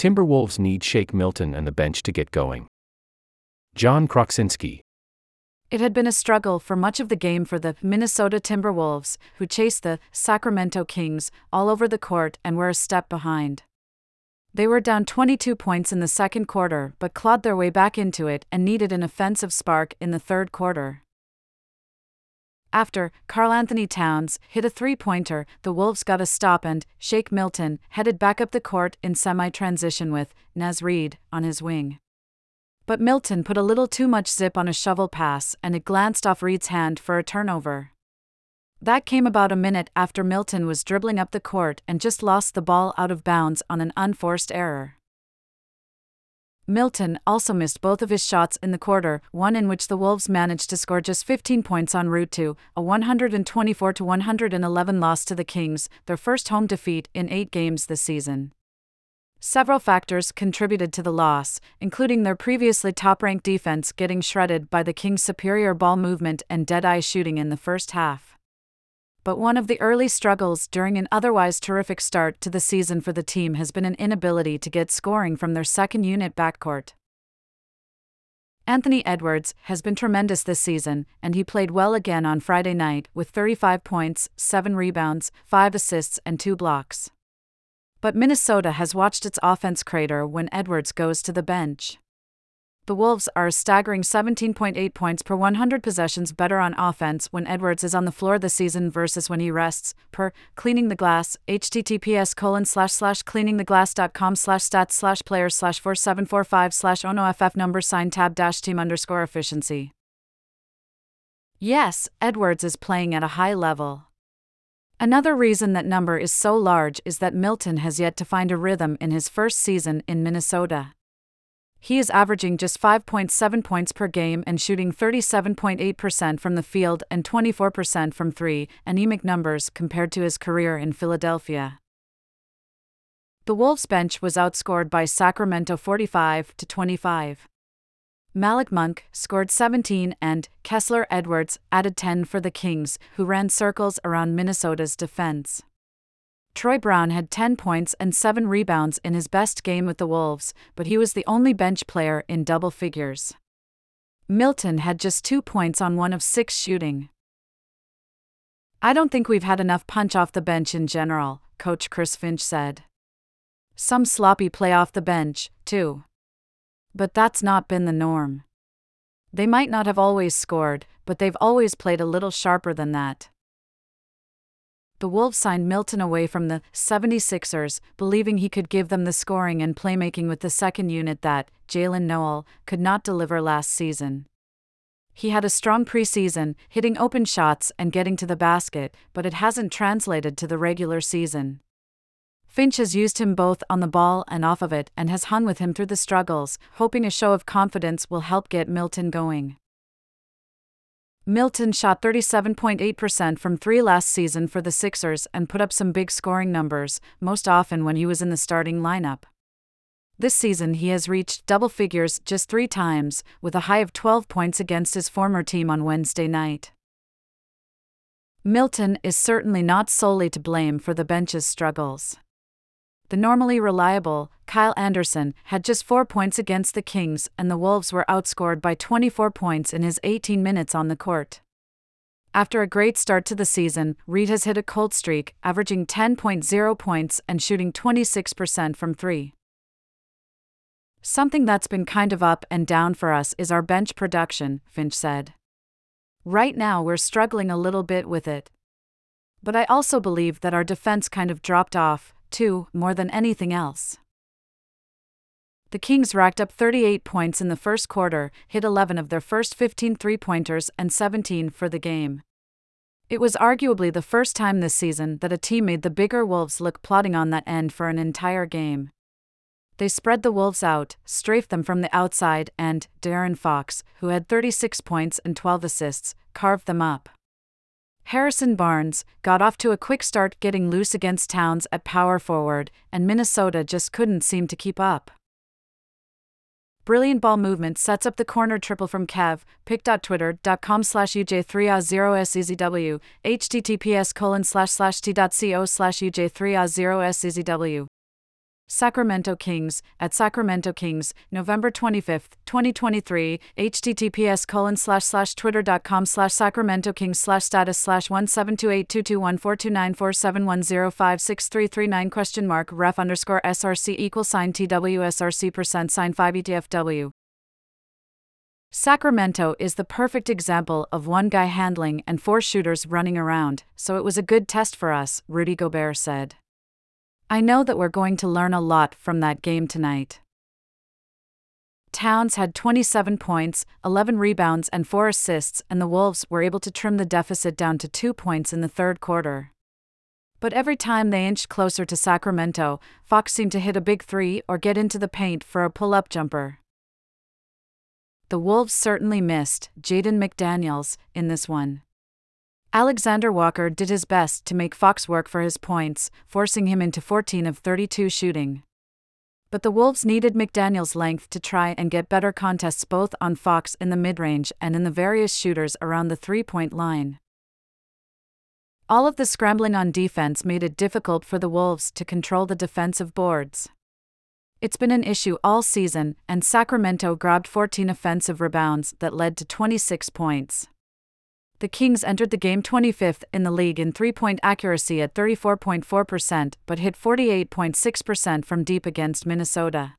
Timberwolves need Shake Milton and the bench to get going. Jon Krawczynski. It had been a struggle for much of the game for the Minnesota Timberwolves, who chased the Sacramento Kings all over the court and were a step behind. They were down 22 points in the second quarter but clawed their way back into it and needed an offensive spark in the third quarter. After Karl-Anthony Towns hit a three pointer, the Wolves got a stop and Shake Milton headed back up the court in semi transition with Naz Reid on his wing. But Milton put a little too much zip on a shovel pass and it glanced off Reid's hand for a turnover. That came about a minute after Milton was dribbling up the court and just lost the ball out of bounds on an unforced error. Milton also missed both of his shots in the quarter, one in which the Wolves managed to score just 15 points en route to a 124 111 loss to the Kings, their first home defeat in 8 games this season. Several factors contributed to the loss, including their previously top ranked defense getting shredded by the Kings' superior ball movement and dead eye shooting in the first half but one of the early struggles during an otherwise terrific start to the season for the team has been an inability to get scoring from their second unit backcourt. Anthony Edwards has been tremendous this season, and he played well again on Friday night with 35 points, 7 rebounds, 5 assists, and 2 blocks. But Minnesota has watched its offense crater when Edwards goes to the bench the Wolves are a staggering 17.8 points per 100 possessions better on offense when Edwards is on the floor this season versus when he rests, per Cleaning the Glass, https colon slash slash cleaningtheglass.com slash stats slash players slash 4745 slash ONOFF number sign tab dash team underscore efficiency. Yes, Edwards is playing at a high level. Another reason that number is so large is that Milton has yet to find a rhythm in his first season in Minnesota. He is averaging just 5.7 points per game and shooting 37.8% from the field and 24% from three, anemic numbers compared to his career in Philadelphia. The Wolves bench was outscored by Sacramento 45 to 25. Malik Monk scored 17 and Kessler Edwards added 10 for the Kings, who ran circles around Minnesota's defense. Troy Brown had 10 points and 7 rebounds in his best game with the Wolves, but he was the only bench player in double figures. Milton had just 2 points on 1 of 6 shooting. I don't think we've had enough punch off the bench in general, coach Chris Finch said. Some sloppy play off the bench, too. But that's not been the norm. They might not have always scored, but they've always played a little sharper than that the Wolves signed Milton away from the 76ers, believing he could give them the scoring and playmaking with the second unit that Jaylen Nowell could not deliver last season. He had a strong preseason, hitting open shots and getting to the basket, but it hasn't translated to the regular season. Finch has used him both on the ball and off of it and has hung with him through the struggles, hoping a show of confidence will help get Milton going. Milton shot 37.8% from three last season for the Sixers and put up some big scoring numbers, most often when he was in the starting lineup. This season, he has reached double figures just three times, with a high of 12 points against his former team on Wednesday night. Milton is certainly not solely to blame for the bench's struggles the normally reliable, Kyle Anderson, had just four points against the Kings, and the Wolves were outscored by 24 points in his 18 minutes on the court. After a great start to the season, Reid has hit a cold streak, averaging 10.0 points and shooting 26% from three. Something that's been kind of up and down for us is our bench production, Finch said. Right now, we're struggling a little bit with it. But I also believe that our defense kind of dropped off, too, more than anything else. The Kings racked up 38 points in the first quarter, hit 11 of their first 15 three pointers, and 17 for the game. It was arguably the first time this season that a team made the bigger Wolves look plodding on that end for an entire game. They spread the Wolves out, strafed them from the outside, and De'Aaron Fox, who had 36 points and 12 assists, carved them up. Harrison Barnes got off to a quick start getting loose against Towns at power forward, and Minnesota just couldn't seem to keep up. Brilliant ball movement sets up the corner triple from Kev, pic.twitter.com slash uj3a0szw, https colon slash slash t.co slash uj3a0szw. Sacramento Kings, at Sacramento Kings, November 25, 2023, https colon slash slash twitter.com slash Sacramento Kings slash status slash 1728221429471056339 question mark ref underscore SRC equal sign TWSRC percent sign 5 ETFW. Sacramento is the perfect example of one guy handling and four shooters running around, so it was a good test for us, Rudy Gobert said. I know that we're going to learn a lot from that game tonight. Towns had 27 points, 11 rebounds, and 4 assists, and the Wolves were able to trim the deficit down to 2 points in the third quarter. But every time they inched closer to Sacramento, Fox seemed to hit a big three or get into the paint for a pull up jumper. The Wolves certainly missed Jaden McDaniels in this one. Alexander Walker did his best to make Fox work for his points, forcing him into 14 of 32 shooting. But the Wolves needed McDaniel's length to try and get better contests both on Fox in the midrange and in the various shooters around the three point line. All of the scrambling on defense made it difficult for the Wolves to control the defensive boards. It's been an issue all season, and Sacramento grabbed 14 offensive rebounds that led to 26 points the Kings entered the game 25th in the league in three point accuracy at 34.4%, but hit 48.6% from deep against Minnesota.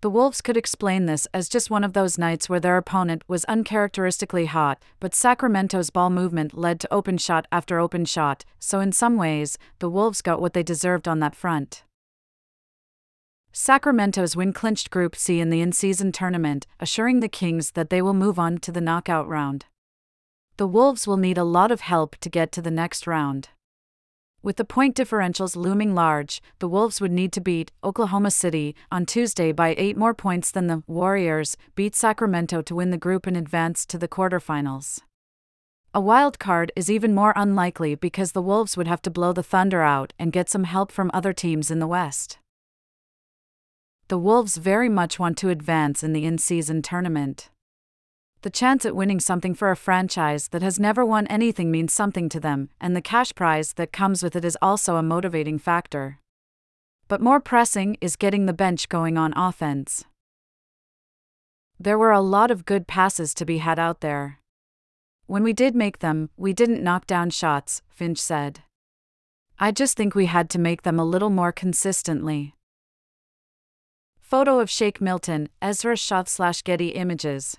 The Wolves could explain this as just one of those nights where their opponent was uncharacteristically hot, but Sacramento's ball movement led to open shot after open shot, so in some ways, the Wolves got what they deserved on that front. Sacramento's win clinched Group C in the in season tournament, assuring the Kings that they will move on to the knockout round the Wolves will need a lot of help to get to the next round. With the point differentials looming large, the Wolves would need to beat Oklahoma City on Tuesday by eight more points than the Warriors beat Sacramento to win the group and advance to the quarterfinals. A wild card is even more unlikely because the Wolves would have to blow the Thunder out and get some help from other teams in the West. The Wolves very much want to advance in the in season tournament. The chance at winning something for a franchise that has never won anything means something to them, and the cash prize that comes with it is also a motivating factor. But more pressing is getting the bench going on offense. There were a lot of good passes to be had out there. When we did make them, we didn't knock down shots, Finch said. I just think we had to make them a little more consistently. Photo of Shake Milton, Ezra Schaff slash Getty Images.